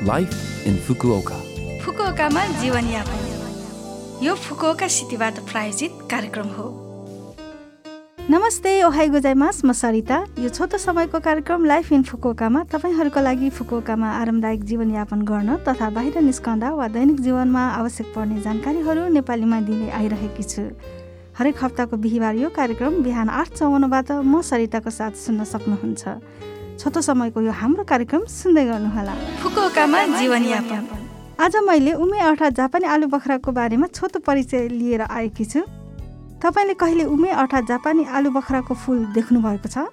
Life in Fukuoka फुकुओकामा जीवनयापन। यो Fukuoka सिटीबाट प्रायोजित कार्यक्रम हो। नमस्ते ओहाई गुजाइमास। म सरिता। यो छोटो समयको कार्यक्रम लाइफ इन फुकुओकामा तपाईँहरूको लागि फुकुओकामा आरामदायक जीवनयापन गर्न तथा बाहिर निस्कँदा वा दैनिक जीवनमा आवश्यक पर्ने जानकारीहरू नेपालीमा दिने आइरहेकी छु। हरेक हप्ताको बिहिबार यो कार्यक्रम बिहान आठ चौवन्नबाट म सरिताको साथ सुन्न सक्नुहुन्छ। छोटो समयको यो हाम्रो कार्यक्रम सुन्दै गर्नुहोला। जीवनयापन। आज मैले उमे अर्थात् जापानी आलु बखराको बारेमा छोटो परिचय लिएर आएकी छु। तपाईँले कहिले उमे अर्थात् जापानी आलु बखराको फुल देख्नु भएको छ?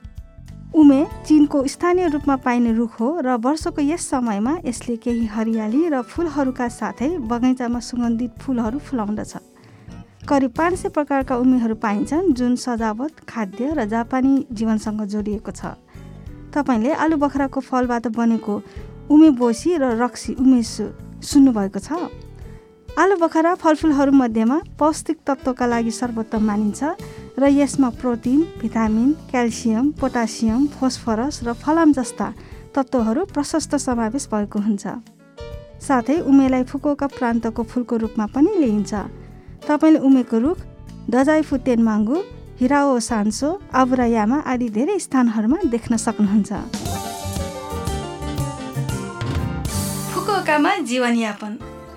उमे चिनको स्थानीय रूपमा पाइने रुख हो र वर्षको यस समयमा यसले केही हरियाली र फुलहरूका साथै बगैँचामा सुगन्धित फुलहरू फुलाउँदछ। करिब पाँच सय प्रकारका उमेहरू पाइन्छन् जुन सजावट खाद्य र जापानी जीवनसँग जोडिएको छ। तपाईँले आलु बखराको फलबाट बनेको उमे बोसी र रक्सी उमेसु सुन्नुभएको छ। आलु बखरा फलफुलहरूमध्येमा पौष्टिक तत्त्वका लागि सर्वोत्तम मानिन्छ र यसमा protein vitamin calcium potassium phosphorus र फलाम जस्ता तत्त्वहरू प्रशस्त समावेश भएको हुन्छ। साथै उमेलाई फुकोका प्रान्तको फुलको रूपमा पनि लिइन्छ। तपाईँले उमेको रुख दजाइफु तेनमाङ्गु हिराओ सान्सो आबुरायामा आदि धेरै स्थानहरूमा देख्न सक्नुहुन्छ। जीवनयापन।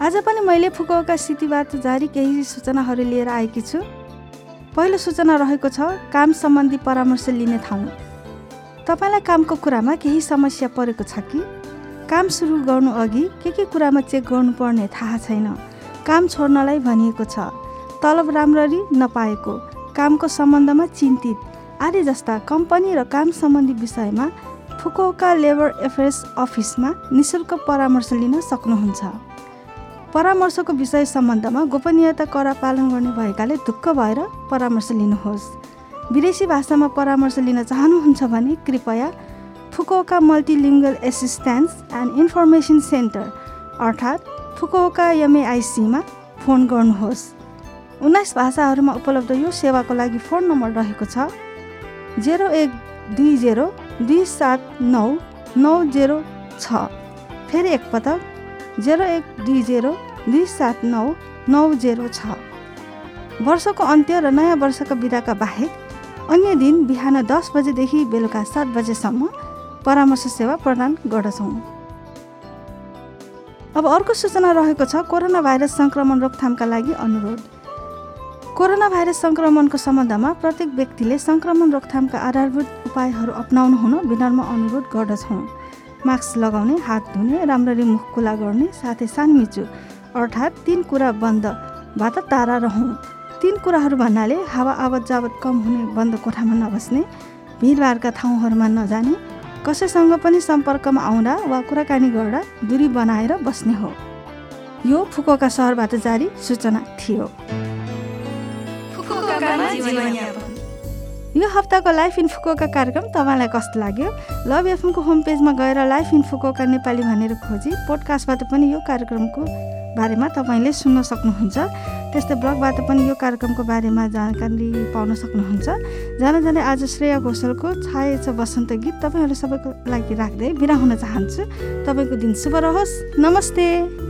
आज पनि मैले फुकुओका स्थितिबाट जारी केही सूचनाहरू लिएर आएकी छु। पहिलो सूचना रहेको छ काम सम्बन्धी परामर्श लिने ठाउँ। तपाईँलाई कामको कुरामा केही समस्या परेको छ कि? काम सुरु गर्नु अघि के के कुरामा चेक गर्नुपर्ने थाहा छैन। काम छोड्नलाई भनिएको छ। तलब राम्ररी नपाएको। कामको सम्बन्धमा चिन्तित। आदि जस्ता कम्पनी र काम सम्बन्धी विषयमा फुकोका लेबर एफेयर्स अफिसमा निशुल्क परामर्श लिन सक्नुहुन्छ। परामर्शको विषय सम्बन्धमा गोपनीयता करा पालन गर्ने भएकाले ढुक्क भएर परामर्श लिनुहोस्। विदेशी भाषामा परामर्श लिन चाहनुहुन्छ भने कृपया Fukuoka multilingual assistance and information centre अर्थात् फुकोका एमएआइसीमा फोन गर्नुहोस्। उन्नाइस भाषाहरूमा उपलब्ध यो सेवाको लागि फोन नम्बर रहेको छ। जेरो एक दुई जेरो दुई सात नौ नौ जेरो छ। फेरि एकपटक जेरो एक दुई जेरो दुई सात नौ नौ जेरो छ। वर्षको अन्त्य र नयाँ वर्षका बिदाका बाहेक अन्य दिन बिहान दस बजेदेखि बेलुका सात बजेसम्म परामर्श सेवा प्रदान गर्दछौँ। अब अर्को सूचना रहेको छ कोरोना भाइरस सङ्क्रमण रोकथामका लागि अनुरोध। कोरोना भाइरस सङ्क्रमणको सम्बन्धमा प्रत्येक व्यक्तिले सङ्क्रमण रोकथामका आधारभूत उपायहरू अप्नाउनु हुन विनम्र अनुरोध गर्दछौँ। मास्क लगाउने हात धुने राम्ररी मुख खुला गर्ने साथै सानमिचु अर्थात् तिन कुरा बन्दबाट टाढा रहँ। तिन कुराहरू भन्नाले हावा आवत जावत कम हुने बन्द कोठामा नबस्ने भिडभाडका ठाउँहरूमा नजाने कसैसँग पनि सम्पर्कमा आउँदा वा कुराकानी गर्दा दूरी बनाएर बस्ने हो। यो फुकोका सहरबाट जारी सूचना थियो। यो हप्ताको लाइफ इन्फोकोका कार्यक्रम तपाईँलाई कस्तो लाग्यो? लभ एफएमको होम पेजमा गएर लाइफ इन्फोकोका नेपाली भनेर खोजी पोडकास्टबाट पनि यो कार्यक्रमको बारेमा तपाईँले सुन्न सक्नुहुन्छ। त्यस्तै ब्लगबाट पनि यो कार्यक्रमको बारेमा जानकारी पाउन सक्नुहुन्छ। जान जाँदै आज श्रेया घोषलको छाए छ वसन्त गीत तपाईँहरू सबैको लागि राख्दै बिरा हुन चाहन्छु। तपाईँको दिन शुभ रहोस्। नमस्ते।